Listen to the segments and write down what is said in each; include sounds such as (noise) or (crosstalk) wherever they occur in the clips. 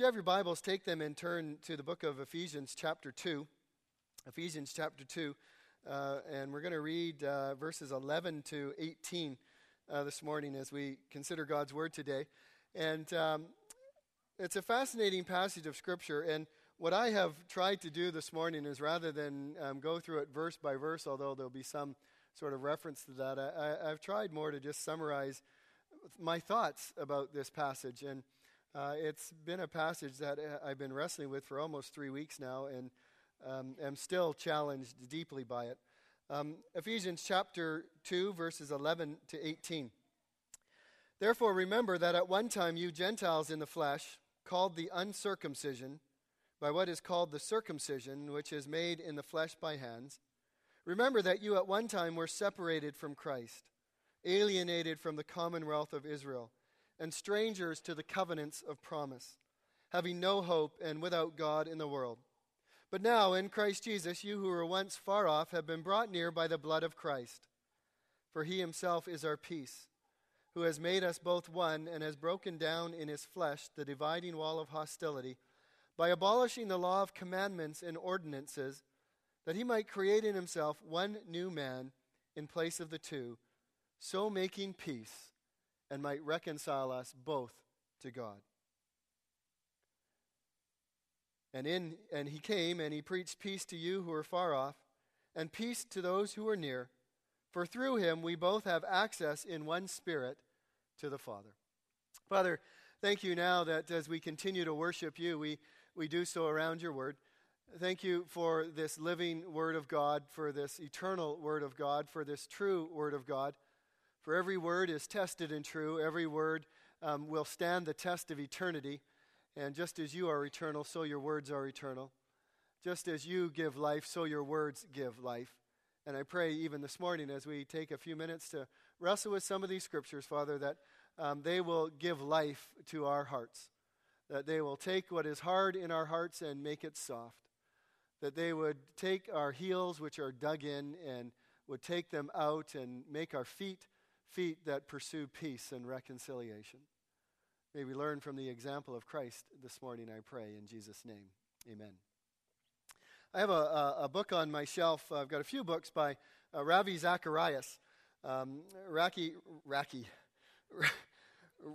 you have your Bibles, take them and turn to the book of Ephesians, chapter 2. Ephesians, chapter 2. Uh, and we're going to read uh, verses 11 to 18 uh, this morning as we consider God's Word today. And um, it's a fascinating passage of Scripture. And what I have tried to do this morning is rather than um, go through it verse by verse, although there'll be some sort of reference to that, I, have tried more to just summarize my thoughts about this passage. And uh, it's been a passage that uh, I've been wrestling with for almost three weeks now and um, am still challenged deeply by it. Um, Ephesians chapter 2, verses 11 to 18. Therefore, remember that at one time you Gentiles in the flesh, called the uncircumcision, by what is called the circumcision, which is made in the flesh by hands, remember that you at one time were separated from Christ, alienated from the commonwealth of Israel and strangers to the covenants of promise, having no hope and without God in the world. But now, in Christ Jesus, you who were once far off have been brought near by the blood of Christ. For he himself is our peace, who has made us both one and has broken down in his flesh the dividing wall of hostility, by abolishing the law of commandments and ordinances, that he might create in himself one new man in place of the two, so making peace and might reconcile us both to God. And in and he came and he preached peace to you who are far off and peace to those who are near for through him we both have access in one spirit to the Father. Father, thank you now that as we continue to worship you we we do so around your word. Thank you for this living word of God, for this eternal word of God, for this true word of God. For every word is tested and true. Every word um, will stand the test of eternity. And just as you are eternal, so your words are eternal. Just as you give life, so your words give life. And I pray even this morning as we take a few minutes to wrestle with some of these scriptures, Father, that um, they will give life to our hearts. That they will take what is hard in our hearts and make it soft. That they would take our heels, which are dug in, and would take them out and make our feet feet that pursue peace and reconciliation. May we learn from the example of Christ this morning, I pray, in Jesus' name. Amen. I have a, a, a book on my shelf. I've got a few books by uh, Ravi Zacharias. Um, Raki, Raki, (laughs)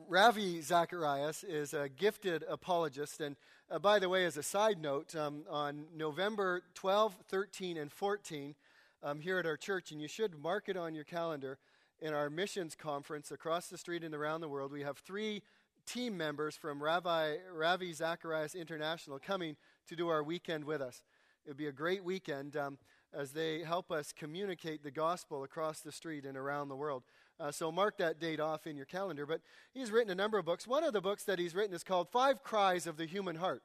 Ravi Zacharias is a gifted apologist. And uh, by the way, as a side note, um, on November 12, 13, and 14, um, here at our church, and you should mark it on your calendar, in our missions conference across the street and around the world. We have three team members from Ravi, Ravi Zacharias International coming to do our weekend with us. It would be a great weekend um, as they help us communicate the gospel across the street and around the world. Uh, so mark that date off in your calendar. But he's written a number of books. One of the books that he's written is called Five Cries of the Human Heart.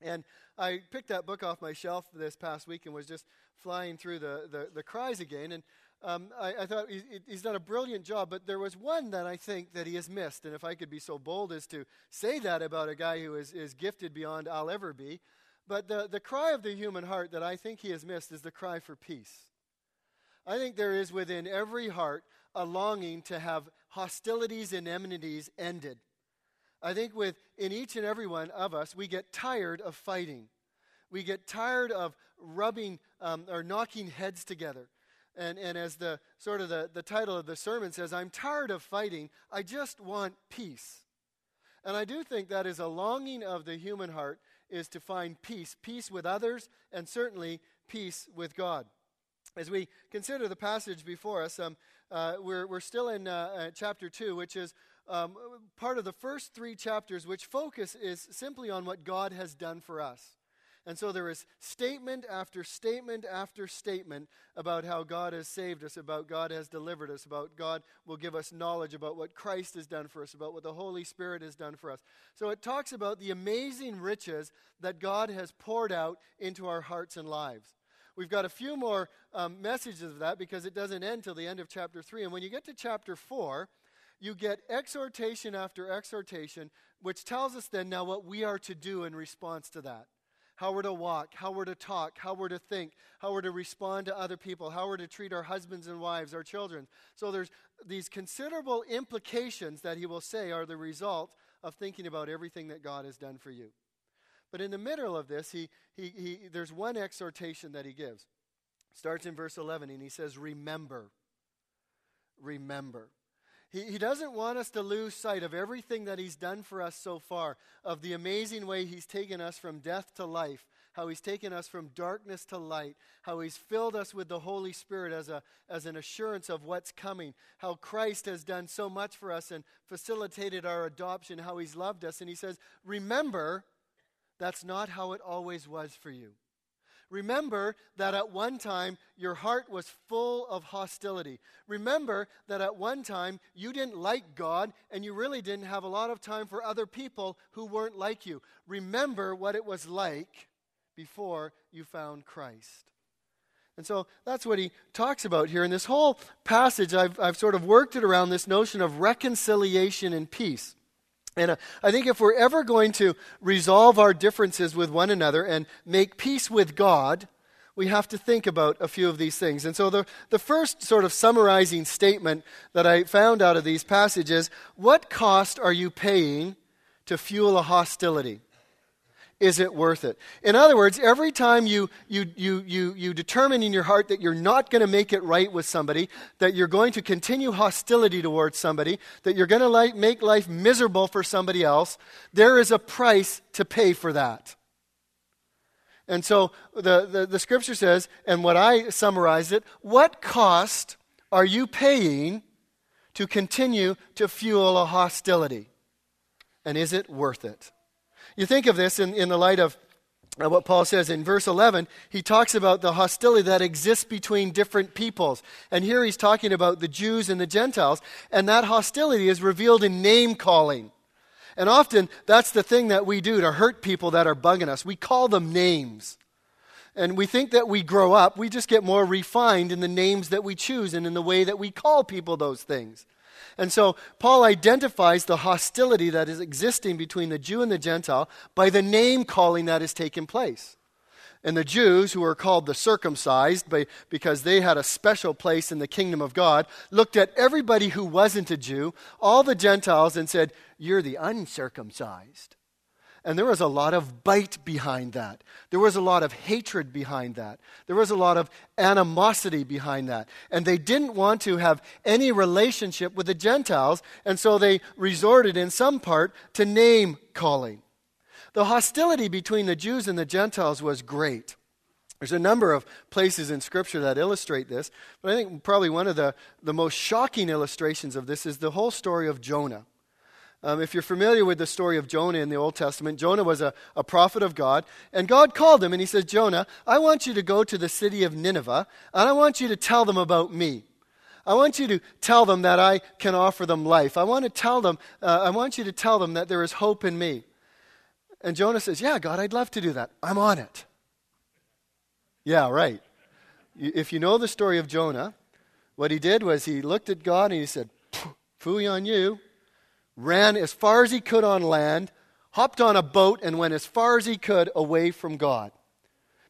And I picked that book off my shelf this past week and was just flying through the, the, the cries again. And um, I, I, thought he, he's done a brilliant job, but there was one that I think that he has missed. And if I could be so bold as to say that about a guy who is, is gifted beyond I'll ever be, but the, the cry of the human heart that I think he has missed is the cry for peace. I think there is within every heart a longing to have hostilities and enmities ended. I think with in each and every one of us, we get tired of fighting. We get tired of rubbing um, or knocking heads together. And, and as the sort of the, the title of the sermon says, I'm tired of fighting. I just want peace. And I do think that is a longing of the human heart is to find peace, peace with others, and certainly peace with God. As we consider the passage before us, um, uh, we're, we're still in uh, uh, chapter 2, which is um, part of the first three chapters, which focus is simply on what God has done for us. And so there is statement after statement after statement about how God has saved us, about God has delivered us, about God will give us knowledge about what Christ has done for us, about what the Holy Spirit has done for us. So it talks about the amazing riches that God has poured out into our hearts and lives. We've got a few more um, messages of that because it doesn't end till the end of chapter 3. And when you get to chapter 4, you get exhortation after exhortation, which tells us then now what we are to do in response to that how we're to walk, how we're to talk, how we're to think, how we're to respond to other people, how we're to treat our husbands and wives, our children. So there's these considerable implications that he will say are the result of thinking about everything that God has done for you. But in the middle of this, he, he, he, there's one exhortation that he gives. Starts in verse 11, and he says, Remember. Remember. He, he doesn't want us to lose sight of everything that he's done for us so far, of the amazing way he's taken us from death to life, how he's taken us from darkness to light, how he's filled us with the Holy Spirit as, a, as an assurance of what's coming, how Christ has done so much for us and facilitated our adoption, how he's loved us. And he says, Remember, that's not how it always was for you. Remember that at one time your heart was full of hostility. Remember that at one time you didn't like God and you really didn't have a lot of time for other people who weren't like you. Remember what it was like before you found Christ. And so that's what he talks about here. In this whole passage, I've, I've sort of worked it around this notion of reconciliation and peace. And uh, I think if we're ever going to resolve our differences with one another and make peace with God, we have to think about a few of these things. And so the, the first sort of summarizing statement that I found out of these passages what cost are you paying to fuel a hostility? Is it worth it? In other words, every time you, you, you, you, you determine in your heart that you're not going to make it right with somebody, that you're going to continue hostility towards somebody, that you're going to make life miserable for somebody else, there is a price to pay for that. And so the, the, the scripture says, and what I summarized it, what cost are you paying to continue to fuel a hostility? And is it worth it? You think of this in, in the light of what Paul says in verse 11. He talks about the hostility that exists between different peoples. And here he's talking about the Jews and the Gentiles. And that hostility is revealed in name calling. And often that's the thing that we do to hurt people that are bugging us. We call them names. And we think that we grow up, we just get more refined in the names that we choose and in the way that we call people those things. And so Paul identifies the hostility that is existing between the Jew and the Gentile by the name calling that has taken place. And the Jews, who are called the circumcised by, because they had a special place in the kingdom of God, looked at everybody who wasn't a Jew, all the Gentiles, and said, You're the uncircumcised. And there was a lot of bite behind that. There was a lot of hatred behind that. There was a lot of animosity behind that. And they didn't want to have any relationship with the Gentiles, and so they resorted in some part to name calling. The hostility between the Jews and the Gentiles was great. There's a number of places in Scripture that illustrate this, but I think probably one of the, the most shocking illustrations of this is the whole story of Jonah. Um, if you're familiar with the story of Jonah in the Old Testament, Jonah was a, a prophet of God, and God called him and he said, Jonah, I want you to go to the city of Nineveh, and I want you to tell them about me. I want you to tell them that I can offer them life. I want to tell them, uh, I want you to tell them that there is hope in me. And Jonah says, Yeah, God, I'd love to do that. I'm on it. Yeah, right. If you know the story of Jonah, what he did was he looked at God and he said, Fooey on you ran as far as he could on land, hopped on a boat, and went as far as he could away from God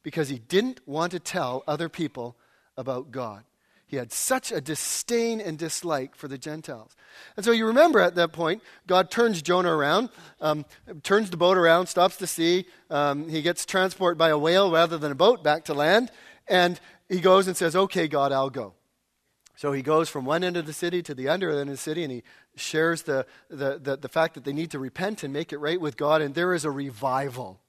because he didn't want to tell other people about God. He had such a disdain and dislike for the Gentiles. And so you remember at that point, God turns Jonah around, um, turns the boat around, stops the sea. Um, he gets transported by a whale rather than a boat back to land. And he goes and says, Okay, God, I'll go. So he goes from one end of the city to the other end of the city, and he shares the, the, the, the, fact that they need to repent and make it right with God, and there is a revival.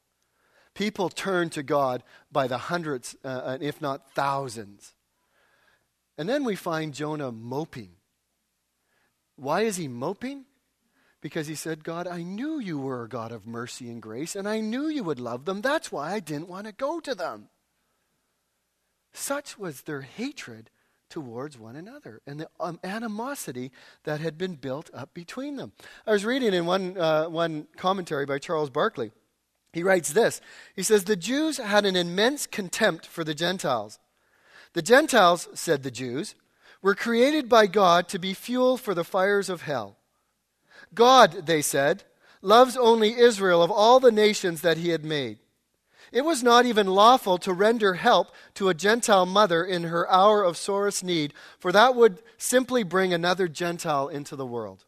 People turn to God by the hundreds, uh, if not thousands. And then we find Jonah moping. Why is he moping? Because he said, God, I knew you were a God of mercy and grace, and I knew you would love them. That's why I didn't want to go to them. Such was their hatred towards one another and the um, animosity that had been built up between them. I was reading in one, uh, one commentary by Charles Barclay. He writes this He says, The Jews had an immense contempt for the Gentiles. The Gentiles, said the Jews, were created by God to be fuel for the fires of hell. God, they said, loves only Israel of all the nations that he had made. It was not even lawful to render help to a Gentile mother in her hour of sorest need, for that would simply bring another Gentile into the world.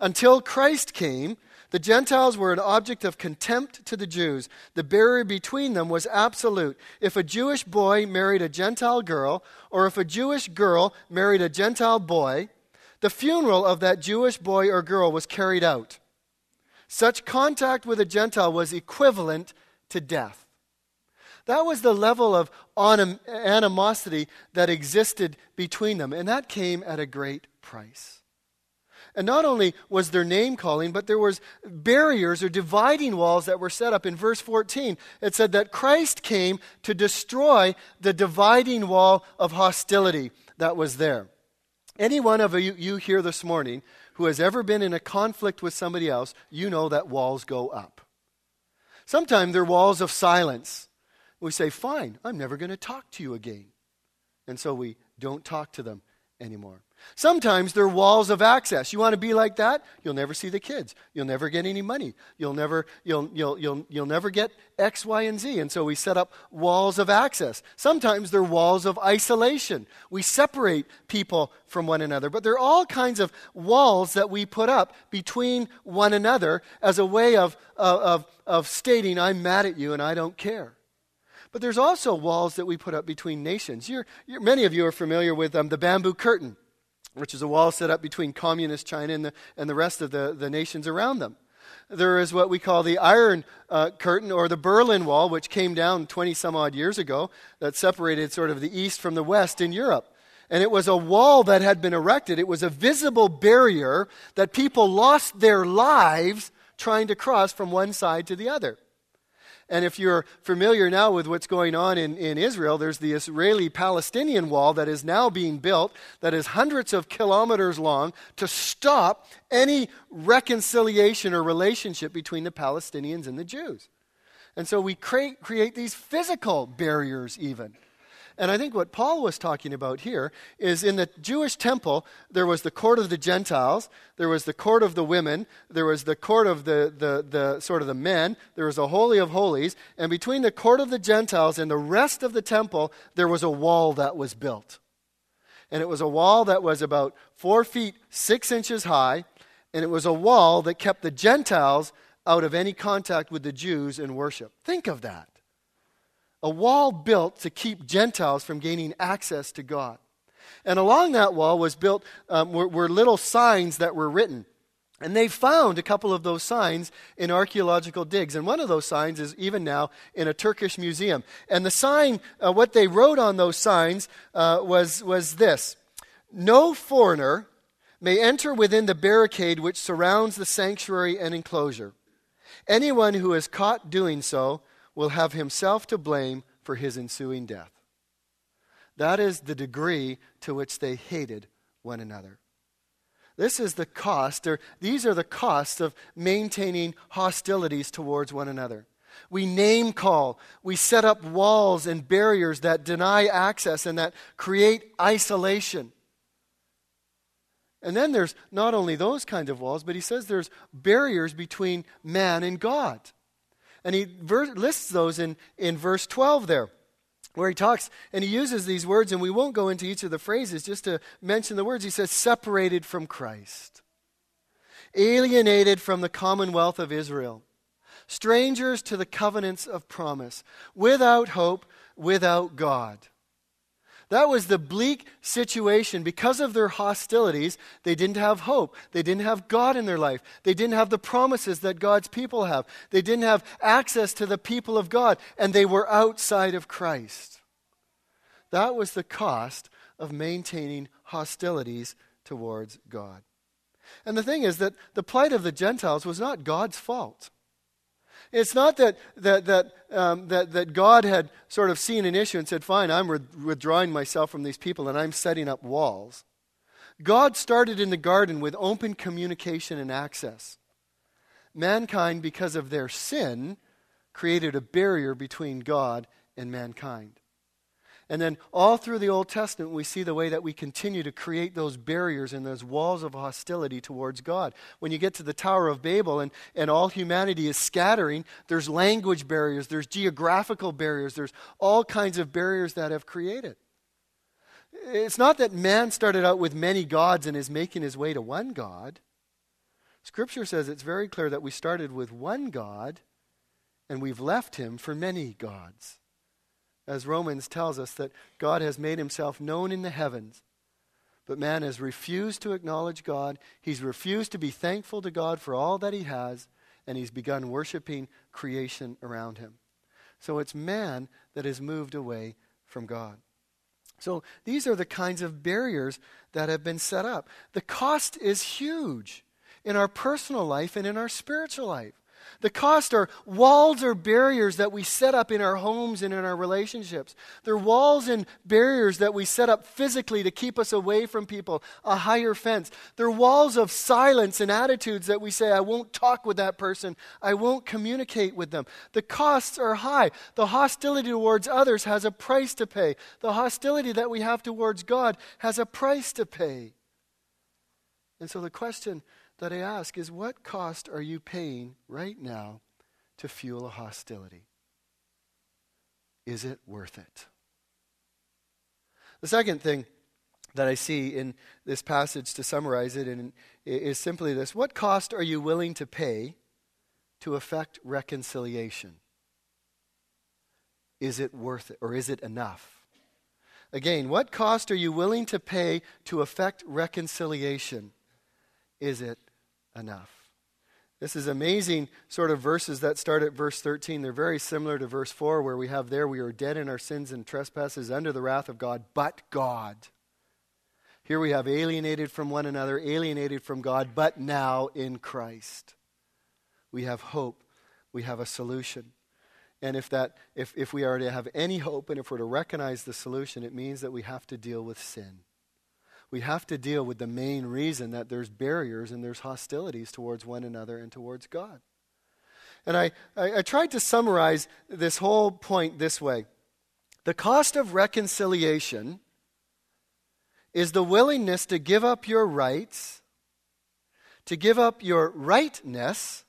Until Christ came, the Gentiles were an object of contempt to the Jews. The barrier between them was absolute. If a Jewish boy married a Gentile girl, or if a Jewish girl married a Gentile boy, the funeral of that Jewish boy or girl was carried out. Such contact with a Gentile was equivalent to death. That was the level of animosity that existed between them, and that came at a great price. And not only was there name calling, but there was barriers or dividing walls that were set up. In verse 14, it said that Christ came to destroy the dividing wall of hostility that was there. Any one of you, you here this morning who has ever been in a conflict with somebody else, you know that walls go up. Sometimes they're walls of silence. We say, Fine, I'm never going to talk to you again. And so we don't talk to them anymore. Sometimes they're walls of access. You want to be like that? You'll never see the kids. You'll never get any money. You'll never, you'll, you'll, you'll, you'll never get X, Y, and Z. And so we set up walls of access. Sometimes they're walls of isolation. We separate people from one another. But there are all kinds of walls that we put up between one another as a way of, of, of stating, I'm mad at you and I don't care. But there's also walls that we put up between nations. You're, you're, many of you are familiar with um, the bamboo curtain which is a wall set up between communist China and the, and the rest of the, the nations around them. There is what we call the Iron uh, Curtain or the Berlin Wall, which came down 20 some odd years ago, that separated sort of the East from the West in Europe. And it was a wall that had been erected. It was a visible barrier that people lost their lives trying to cross from one side to the other. And if you're familiar now with what's going on in, in Israel, there's the Israeli Palestinian wall that is now being built that is hundreds of kilometers long to stop any reconciliation or relationship between the Palestinians and the Jews. And so we create, create these physical barriers, even. And I think what Paul was talking about here is in the Jewish temple, there was the court of the Gentiles, there was the court of the women, there was the court of the, the, the sort of the men, there was a holy of holies, and between the court of the Gentiles and the rest of the temple, there was a wall that was built. And it was a wall that was about four feet six inches high, and it was a wall that kept the Gentiles out of any contact with the Jews in worship. Think of that a wall built to keep Gentiles from gaining access to God. And along that wall was built um, were, were little signs that were written. And they found a couple of those signs in archaeological digs. And one of those signs is even now in a Turkish museum. And the sign, uh, what they wrote on those signs uh, was, was this No foreigner may enter within the barricade which surrounds the sanctuary and enclosure. Anyone who is caught doing so will have himself to blame for his ensuing death. That is the degree to which they hated one another. This is the cost, or these are the costs of maintaining hostilities towards one another. We name call, we set up walls and barriers that deny access and that create isolation. And then there's not only those kind of walls, but he says there's barriers between man and God. And he lists those in, in verse 12 there, where he talks and he uses these words, and we won't go into each of the phrases just to mention the words. He says, separated from Christ, alienated from the commonwealth of Israel, strangers to the covenants of promise, without hope, without God. That was the bleak situation. Because of their hostilities, they didn't have hope. They didn't have God in their life. They didn't have the promises that God's people have. They didn't have access to the people of God, and they were outside of Christ. That was the cost of maintaining hostilities towards God. And the thing is that the plight of the Gentiles was not God's fault. It's not that, that, that, um, that, that God had sort of seen an issue and said, Fine, I'm withdrawing myself from these people and I'm setting up walls. God started in the garden with open communication and access. Mankind, because of their sin, created a barrier between God and mankind. And then all through the Old Testament, we see the way that we continue to create those barriers and those walls of hostility towards God. When you get to the Tower of Babel and, and all humanity is scattering, there's language barriers, there's geographical barriers, there's all kinds of barriers that have created. It's not that man started out with many gods and is making his way to one God. Scripture says it's very clear that we started with one God and we've left him for many gods. As Romans tells us that God has made himself known in the heavens, but man has refused to acknowledge God. He's refused to be thankful to God for all that he has, and he's begun worshiping creation around him. So it's man that has moved away from God. So these are the kinds of barriers that have been set up. The cost is huge in our personal life and in our spiritual life. The cost are walls or barriers that we set up in our homes and in our relationships. They're walls and barriers that we set up physically to keep us away from people, a higher fence. They're walls of silence and attitudes that we say, I won't talk with that person, I won't communicate with them. The costs are high. The hostility towards others has a price to pay. The hostility that we have towards God has a price to pay. And so the question that I ask is what cost are you paying right now to fuel a hostility? Is it worth it? The second thing that I see in this passage to summarize it in, is simply this What cost are you willing to pay to effect reconciliation? Is it worth it or is it enough? Again, what cost are you willing to pay to effect reconciliation? Is it enough. This is amazing sort of verses that start at verse 13. They're very similar to verse 4, where we have there, we are dead in our sins and trespasses under the wrath of God, but God. Here we have alienated from one another, alienated from God, but now in Christ. We have hope. We have a solution. And if, that, if, if we are to have any hope and if we're to recognize the solution, it means that we have to deal with sin we have to deal with the main reason that there's barriers and there's hostilities towards one another and towards God. And I, I, I tried to summarize this whole point this way The cost of reconciliation is the willingness to give up your rights, to give up your rightness,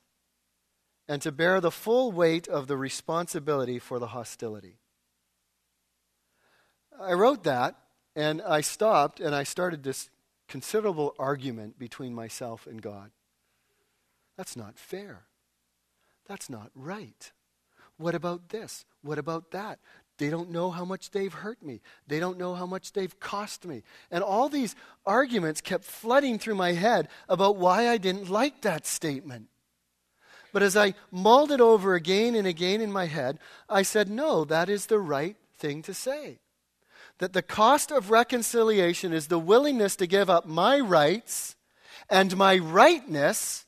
and to bear the full weight of the responsibility for the hostility. I wrote that and I stopped and I started this considerable argument between myself and God. That's not fair. That's not right. What about this? What about that? They don't know how much they've hurt me. They don't know how much they've cost me. And all these arguments kept flooding through my head about why I didn't like that statement. But as I mulled it over again and again in my head, I said, no, that is the right thing to say that the cost of reconciliation is the willingness to give up my rights and my rightness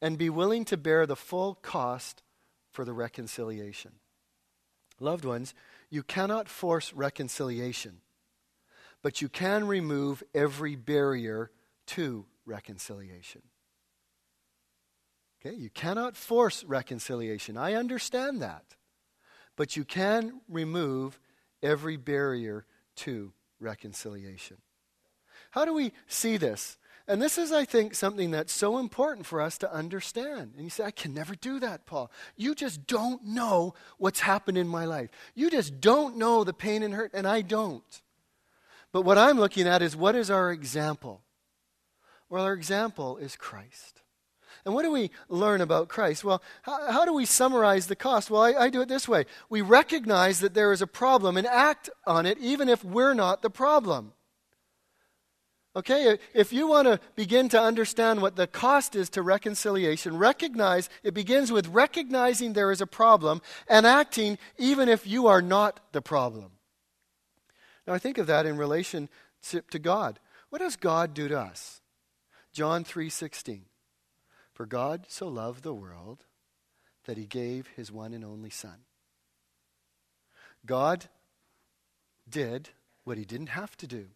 and be willing to bear the full cost for the reconciliation. Loved ones, you cannot force reconciliation, but you can remove every barrier to reconciliation. Okay, you cannot force reconciliation. I understand that. But you can remove every barrier to reconciliation. How do we see this? And this is, I think, something that's so important for us to understand. And you say, I can never do that, Paul. You just don't know what's happened in my life. You just don't know the pain and hurt, and I don't. But what I'm looking at is what is our example? Well, our example is Christ. And what do we learn about Christ? Well, how, how do we summarize the cost? Well, I, I do it this way we recognize that there is a problem and act on it, even if we're not the problem. Okay, if you want to begin to understand what the cost is to reconciliation, recognize it begins with recognizing there is a problem and acting even if you are not the problem. Now, I think of that in relation to God. What does God do to us? John 3:16. For God so loved the world that he gave his one and only Son. God did what he didn't have to do.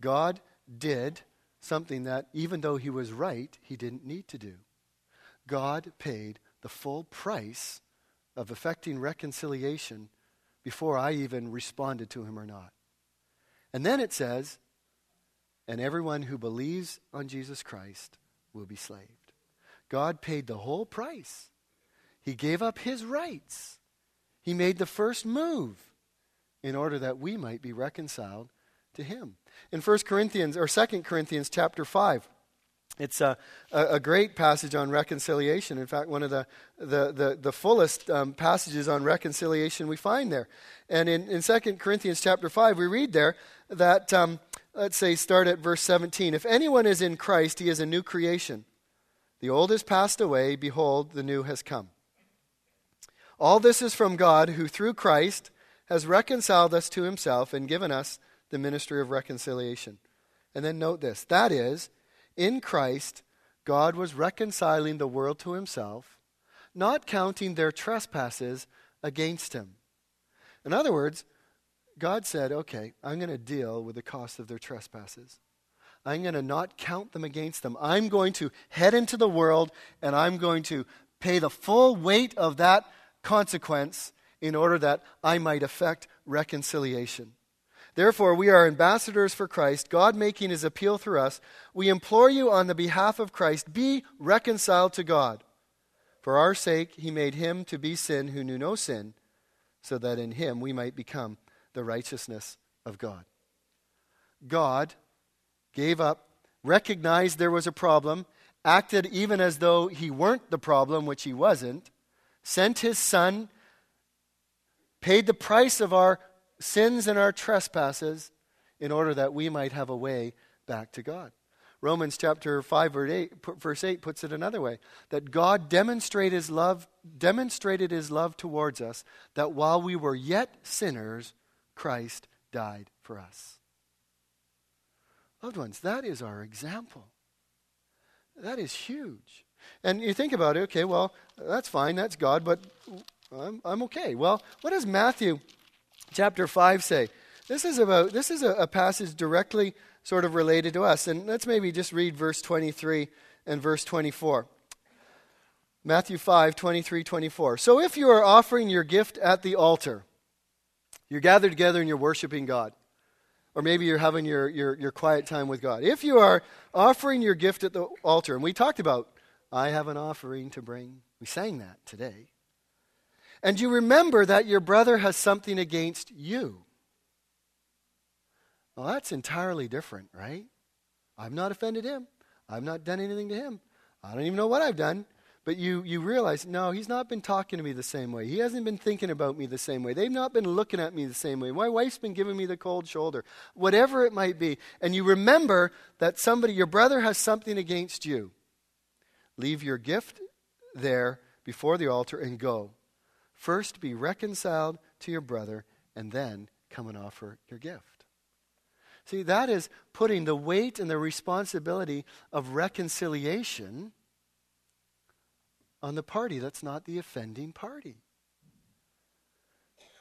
God did something that, even though he was right, he didn't need to do. God paid the full price of effecting reconciliation before I even responded to him or not. And then it says, and everyone who believes on Jesus Christ will be saved. God paid the whole price. He gave up his rights. He made the first move in order that we might be reconciled to him. In 1 Corinthians or 2 Corinthians chapter 5, It's a, a, great passage on reconciliation. In fact, one of the, the, the, the fullest um, passages on reconciliation we find there. And in, in 2 Corinthians chapter 5, we read there that, um, let's say, start at verse 17. If anyone is in Christ, he is a new creation. The old has passed away, behold, the new has come. All this is from God, who through Christ has reconciled us to himself and given us the ministry of reconciliation. And then note this that is, in Christ, God was reconciling the world to himself, not counting their trespasses against him. In other words, God said, okay, I'm going to deal with the cost of their trespasses. I'm going to not count them against them. I'm going to head into the world and I'm going to pay the full weight of that consequence in order that I might effect reconciliation. Therefore, we are ambassadors for Christ, God making his appeal through us. We implore you on the behalf of Christ, be reconciled to God. For our sake, he made him to be sin who knew no sin, so that in him we might become the righteousness of God. God gave up, recognized there was a problem, acted even as though he weren't the problem, which he wasn't, sent his son, paid the price of our sins and our trespasses in order that we might have a way back to God. Romans chapter 5 verse 8, verse 8 puts it another way that God demonstrated his love demonstrated his love towards us that while we were yet sinners Christ died for us. Loved ones, that is our example. That is huge. And you think about it, okay, well, that's fine, that's God, but I'm, I'm okay. Well, what does Matthew chapter 5 say? This is about this is a, a passage directly sort of related to us. And let's maybe just read verse 23 and verse 24. Matthew 5, 23, 24. So if you are offering your gift at the altar, you're gathered together and you're worshiping God or maybe you're having your, your, your quiet time with God. If you are offering your gift at the altar, and we talked about, I have an offering to bring, we sang that today. And you remember that your brother has something against you. Well, that's entirely different, right? I've not offended him. I've not done anything to him. I don't even know what I've done. But you, you realize, no, he's not been talking to me the same way. He hasn't been thinking about me the same way. They've not been looking at me the same way. My wife's been giving me the cold shoulder. Whatever it might be. And you remember that somebody, your brother has something against you. Leave your gift there before the altar and go. First be reconciled to your brother, and then come and offer your gift. See, that is putting the weight and the responsibility of reconciliation on the party that's not the offending party.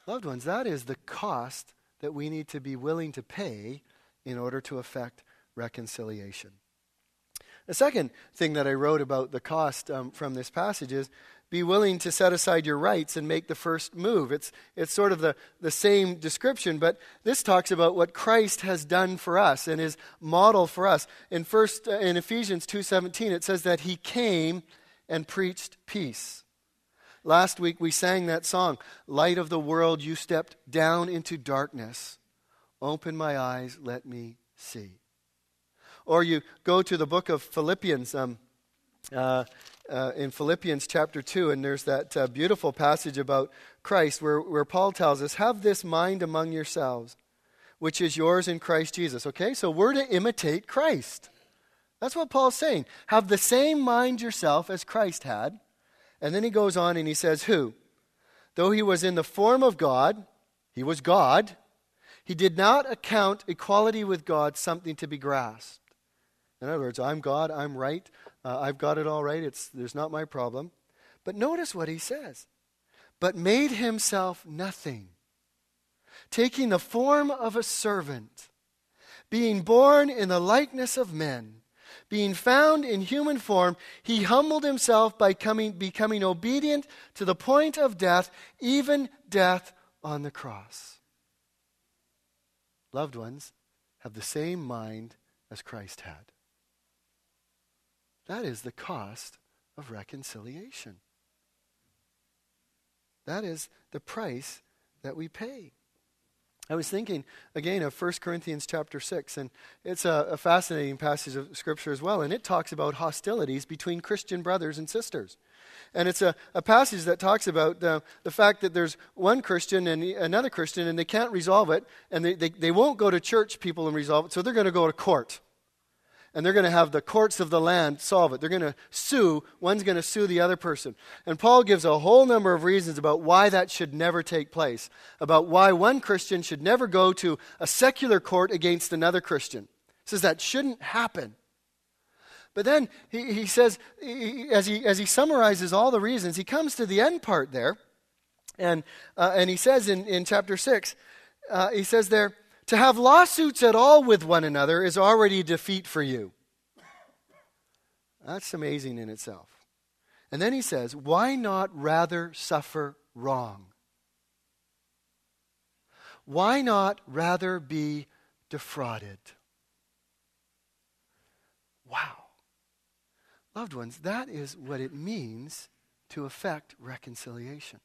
Loved ones, that is the cost that we need to be willing to pay in order to effect reconciliation. The second thing that I wrote about the cost um, from this passage is be willing to set aside your rights and make the first move. It's, it's sort of the, the same description, but this talks about what Christ has done for us and his model for us. In, first, uh, in Ephesians 2.17, it says that he came and preached peace. Last week we sang that song, Light of the World, you stepped down into darkness. Open my eyes, let me see. Or you go to the book of Philippians, um, uh, uh, in Philippians chapter 2, and there's that uh, beautiful passage about Christ where, where Paul tells us, Have this mind among yourselves, which is yours in Christ Jesus. Okay, so we're to imitate Christ. That's what Paul's saying. Have the same mind yourself as Christ had. And then he goes on and he says, Who? Though he was in the form of God, he was God, he did not account equality with God something to be grasped. In other words, I'm God, I'm right, uh, I've got it all right, it's, there's not my problem. But notice what he says. But made himself nothing, taking the form of a servant, being born in the likeness of men being found in human form, he humbled himself by coming, becoming obedient to the point of death, even death on the cross. Loved ones, have the same mind as Christ had. That is the cost of reconciliation. That is the price that we pay. I was thinking again of 1 Corinthians chapter 6, and it's a, a, fascinating passage of scripture as well, and it talks about hostilities between Christian brothers and sisters. And it's a, a passage that talks about the, the fact that there's one Christian and another Christian, and they can't resolve it, and they, they, they won't go to church people and resolve it, so they're going to go to court and they're going to have the courts of the land solve it. They're going to sue, one's going to sue the other person. And Paul gives a whole number of reasons about why that should never take place, about why one Christian should never go to a secular court against another Christian. He says that shouldn't happen. But then he, he says, he, as, he, as he summarizes all the reasons, he comes to the end part there, and, uh, and he says in, in chapter 6, uh, he says there, to have lawsuits at all with one another is already a defeat for you. That's amazing in itself. And then he says, Why not rather suffer wrong? Why not rather be defrauded? Wow. Loved ones, that is what it means to effect reconciliation.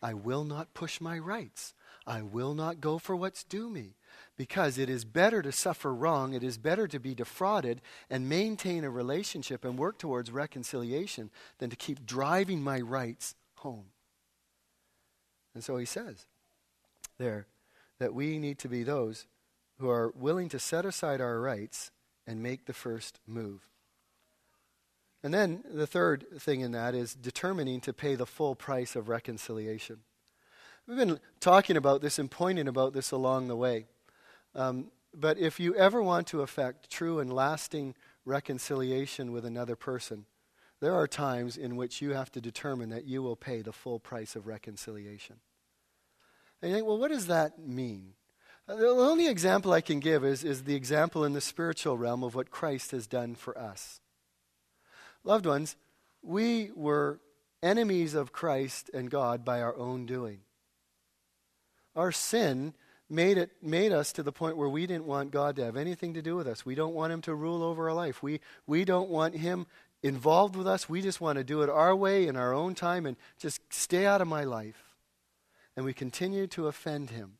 I will not push my rights. I will not go for what's due me. Because it is better to suffer wrong, it is better to be defrauded and maintain a relationship and work towards reconciliation than to keep driving my rights home. And so he says there that we need to be those who are willing to set aside our rights and make the first move. And then the third thing in that is determining to pay the full price of reconciliation. We've been talking about this and pointing about this along the way. Um, but if you ever want to effect true and lasting reconciliation with another person, there are times in which you have to determine that you will pay the full price of reconciliation. And you think, well, what does that mean? Uh, the only example I can give is, is the example in the spiritual realm of what Christ has done for us. Loved ones, we were enemies of Christ and God by our own doing. Our sin made, it, made us to the point where we didn't want God to have anything to do with us. We don't want Him to rule over our life. We, we don't want Him involved with us. We just want to do it our way in our own time and just stay out of my life. And we continue to offend Him.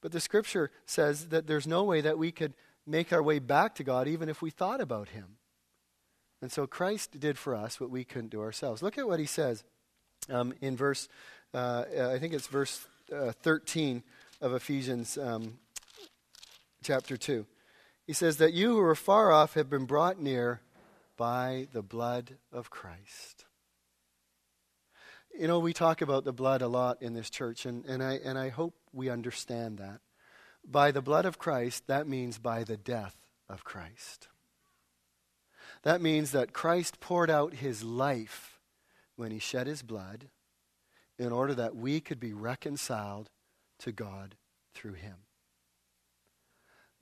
But the Scripture says that there's no way that we could make our way back to God even if we thought about Him. And so Christ did for us what we couldn't do ourselves. Look at what He says um, in verse, uh, I think it's verse uh, 13 of Ephesians um, chapter 2. He says, That you who are far off have been brought near by the blood of Christ. You know, we talk about the blood a lot in this church, and, and, I, and I hope we understand that. By the blood of Christ, that means by the death of Christ. That means that Christ poured out his life when he shed his blood in order that we could be reconciled to God through him.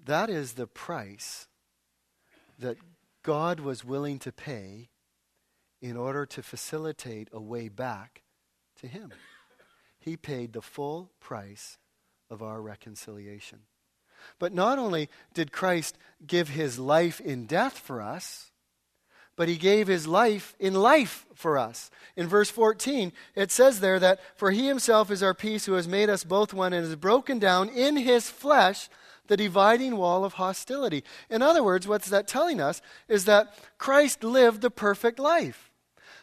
That is the price that God was willing to pay in order to facilitate a way back to him. He paid the full price of our reconciliation. But not only did Christ give his life in death for us, but he gave his life in life for us. In verse 14, it says there that, For he himself is our peace, who has made us both one, and has broken down in his flesh the dividing wall of hostility. In other words, what's that telling us is that Christ lived the perfect life.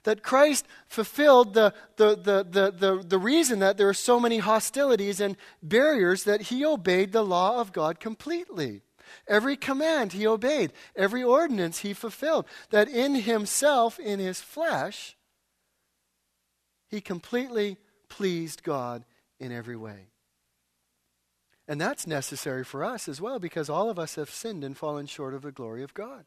That Christ fulfilled the, the, the, the, the, the reason that there are so many hostilities and barriers, that he obeyed the law of God completely. Every command he obeyed, every ordinance he fulfilled. That in himself, in his flesh, he completely pleased God in every way. And that's necessary for us as well because all of us have sinned and fallen short of the glory of God.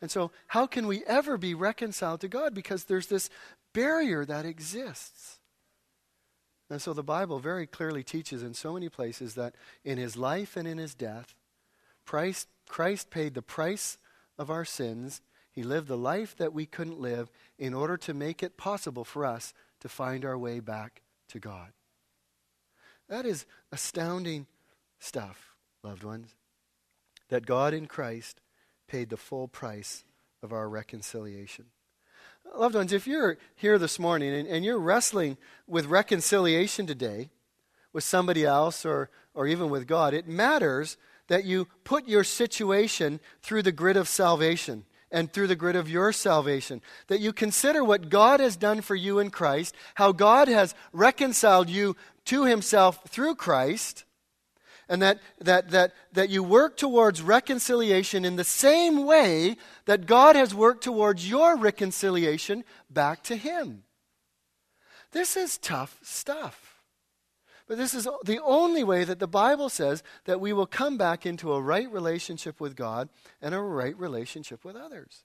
And so, how can we ever be reconciled to God? Because there's this barrier that exists. And so, the Bible very clearly teaches in so many places that in his life and in his death, Christ, Christ paid the price of our sins. He lived the life that we couldn't live in order to make it possible for us to find our way back to God. That is astounding stuff, loved ones. That God in Christ paid the full price of our reconciliation. Loved ones, if you're here this morning and, and you're wrestling with reconciliation today, with somebody else or, or even with God, it matters that you put your situation through the grid of salvation and through the grid of your salvation. That you consider what God has done for you in Christ, how God has reconciled you to himself through Christ, and that, that, that, that you work towards reconciliation in the same way that God has worked towards your reconciliation back to him. This is tough stuff. But this is the only way that the Bible says that we will come back into a right relationship with God and a right relationship with others.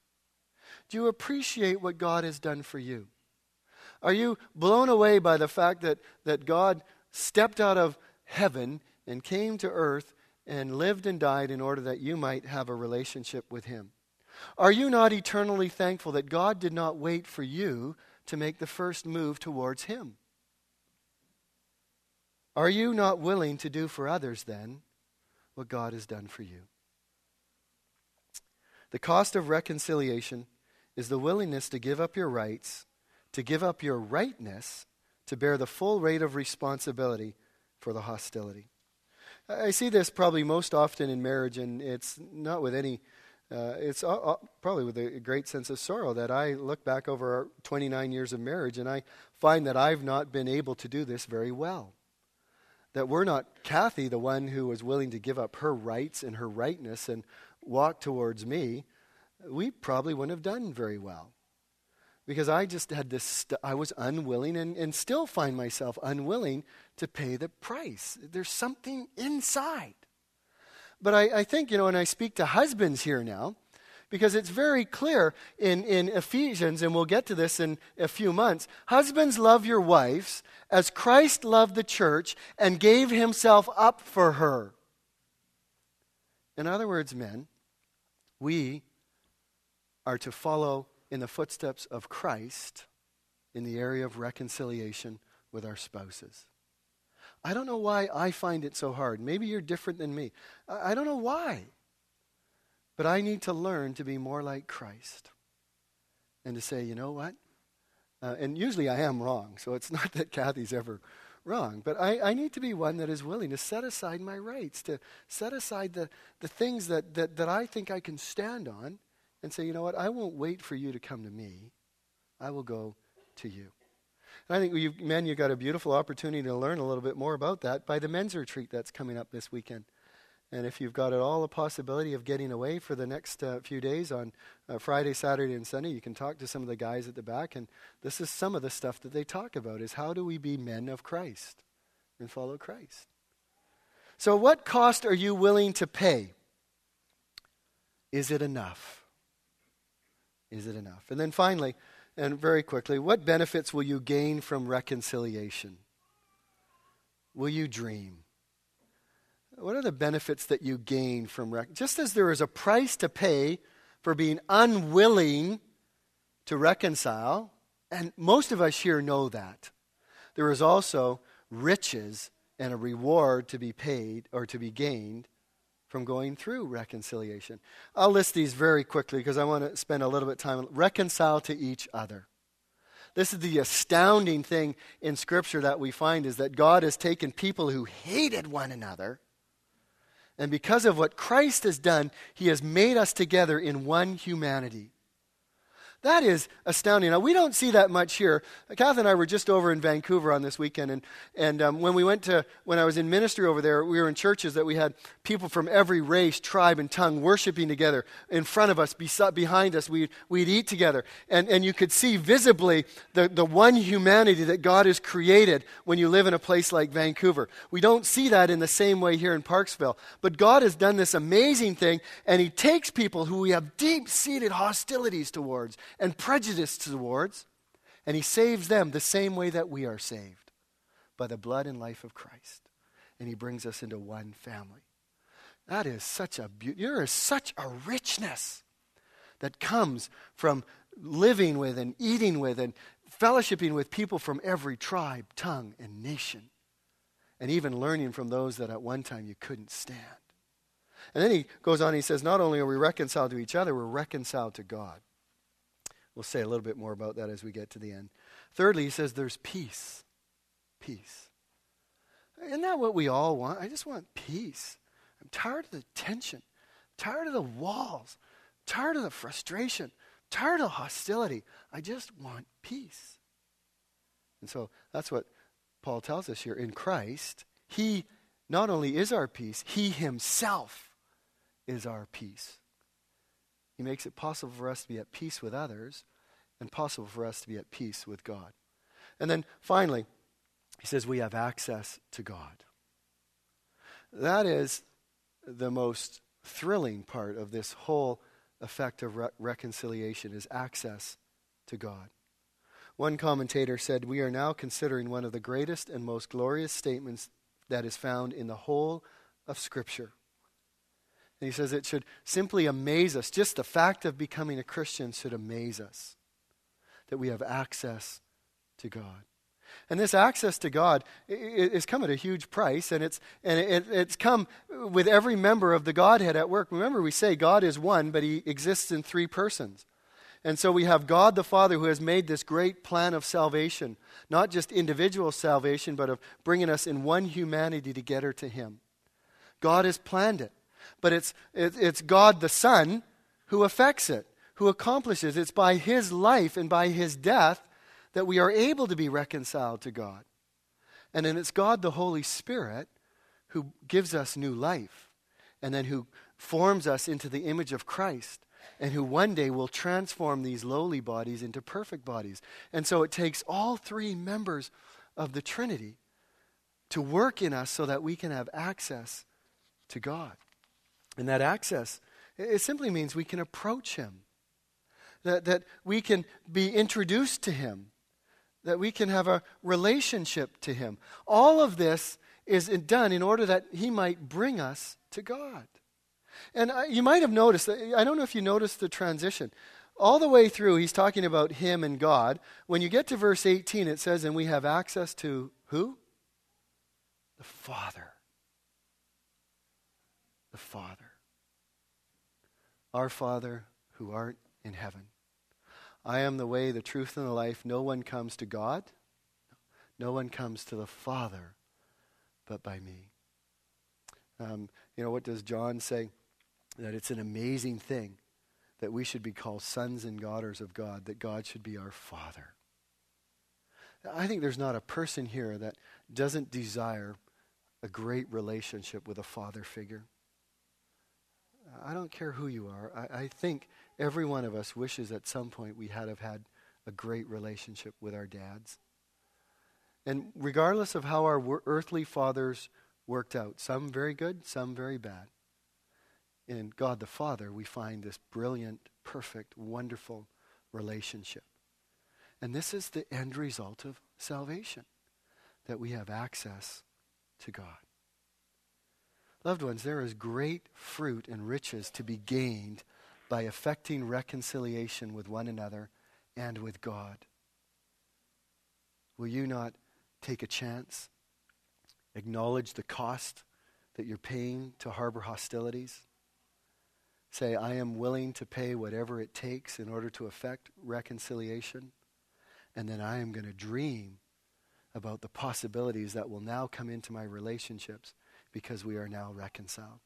Do you appreciate what God has done for you? Are you blown away by the fact that, that God stepped out of heaven and came to earth and lived and died in order that you might have a relationship with Him? Are you not eternally thankful that God did not wait for you to make the first move towards Him? Are you not willing to do for others then what God has done for you? The cost of reconciliation is the willingness to give up your rights, to give up your rightness, to bear the full rate of responsibility for the hostility. I see this probably most often in marriage, and it's not with any, uh, it's probably with a great sense of sorrow that I look back over 29 years of marriage and I find that I've not been able to do this very well that we're not Kathy, the one who was willing to give up her rights and her rightness and walk towards me, we probably wouldn't have done very well. Because I just had this, st- I was unwilling and, and still find myself unwilling to pay the price. There's something inside. But I, I think, you know, when I speak to husbands here now, because it's very clear in, in Ephesians, and we'll get to this in a few months. Husbands, love your wives as Christ loved the church and gave himself up for her. In other words, men, we are to follow in the footsteps of Christ in the area of reconciliation with our spouses. I don't know why I find it so hard. Maybe you're different than me. I don't know why. But I need to learn to be more like Christ and to say, you know what? Uh, and usually I am wrong, so it's (laughs) not that Kathy's ever wrong. But I, I need to be one that is willing to set aside my rights, to set aside the, the things that, that, that I think I can stand on and say, you know what? I won't wait for you to come to me. I will go to you. And I think, you, men, you've got a beautiful opportunity to learn a little bit more about that by the men's retreat that's coming up this weekend. And if you've got at all a possibility of getting away for the next uh, few days on uh, Friday, Saturday, and Sunday, you can talk to some of the guys at the back. And this is some of the stuff that they talk about is how do we be men of Christ and follow Christ? So what cost are you willing to pay? Is it enough? Is it enough? And then finally, and very quickly, what benefits will you gain from reconciliation? Will you dream? What are the benefits that you gain from rec- just as there is a price to pay for being unwilling to reconcile, and most of us here know that. There is also riches and a reward to be paid or to be gained from going through reconciliation. I'll list these very quickly because I want to spend a little bit of time. Reconcile to each other. This is the astounding thing in Scripture that we find is that God has taken people who hated one another and because of what Christ has done, he has made us together in one humanity. That is astounding. Now, we don't see that much here. Kath and I were just over in Vancouver on this weekend, and, and um, when we went to, when I was in ministry over there, we were in churches that we had people from every race, tribe, and tongue worshiping together in front of us, behind us. We'd, we'd eat together. And, and you could see visibly the, the one humanity that God has created when you live in a place like Vancouver. We don't see that in the same way here in Parksville. But God has done this amazing thing, and He takes people who we have deep seated hostilities towards and prejudice towards, and he saves them the same way that we are saved by the blood and life of Christ. And he brings us into one family. That is such a beauty. There is such a richness that comes from living with and eating with and fellowshipping with people from every tribe, tongue, and nation. And even learning from those that at one time you couldn't stand. And then he goes on, he says, Not only are we reconciled to each other, we're reconciled to God. We'll say a little bit more about that as we get to the end. Thirdly, he says there's peace. Peace. Isn't that what we all want? I just want peace. I'm tired of the tension, I'm tired of the walls, I'm tired of the frustration, I'm tired of hostility. I just want peace. And so that's what Paul tells us here. In Christ, He not only is our peace, He Himself is our peace. He makes it possible for us to be at peace with others and possible for us to be at peace with God. And then finally, he says we have access to God. That is the most thrilling part of this whole effect of re- reconciliation is access to God. One commentator said, We are now considering one of the greatest and most glorious statements that is found in the whole of Scripture. And he says it should simply amaze us. Just the fact of becoming a Christian should amaze us that we have access to God. And this access to God is come at a huge price, and it's, and it, it's come with every member of the Godhead at work. Remember, we say God is one, but he exists in three persons. And so we have God the Father who has made this great plan of salvation, not just individual salvation, but of bringing us in one humanity together to Him. God has planned it, but it's, it's God the Son who affects it, who accomplishes. It's by His life and by His death that we are able to be reconciled to God. And then it's God the Holy Spirit who gives us new life and then who forms us into the image of Christ and who one day will transform these lowly bodies into perfect bodies. And so it takes all three members of the Trinity to work in us so that we can have access to God. And that access, it simply means we can approach Him, that, that we can be introduced to Him, that we can have a relationship to Him. All of this is done in order that He might bring us to God. And uh, you might have noticed, I don't know if you noticed the transition. All the way through, he's talking about Him and God. When you get to verse 18, it says, And we have access to who? The Father. The Father. Our Father who art in heaven. I am the way, the truth, and the life. No one comes to God. No one comes to the Father but by me. Um, you know, what does John say? That it's an amazing thing that we should be called sons and daughters of God, that God should be our Father. I think there's not a person here that doesn't desire a great relationship with a father figure. I don't care who you are. I, I think Every one of us wishes at some point we had have had a great relationship with our dads. And regardless of how our earthly fathers worked out, some very good, some very bad, in God the Father, we find this brilliant, perfect, wonderful relationship. And this is the end result of salvation that we have access to God. Loved ones, there is great fruit and riches to be gained by effecting reconciliation with one another and with God. Will you not take a chance? Acknowledge the cost that you're paying to harbor hostilities? Say, I am willing to pay whatever it takes in order to effect reconciliation. And then I am going to dream about the possibilities that will now come into my relationships because we are now reconciled.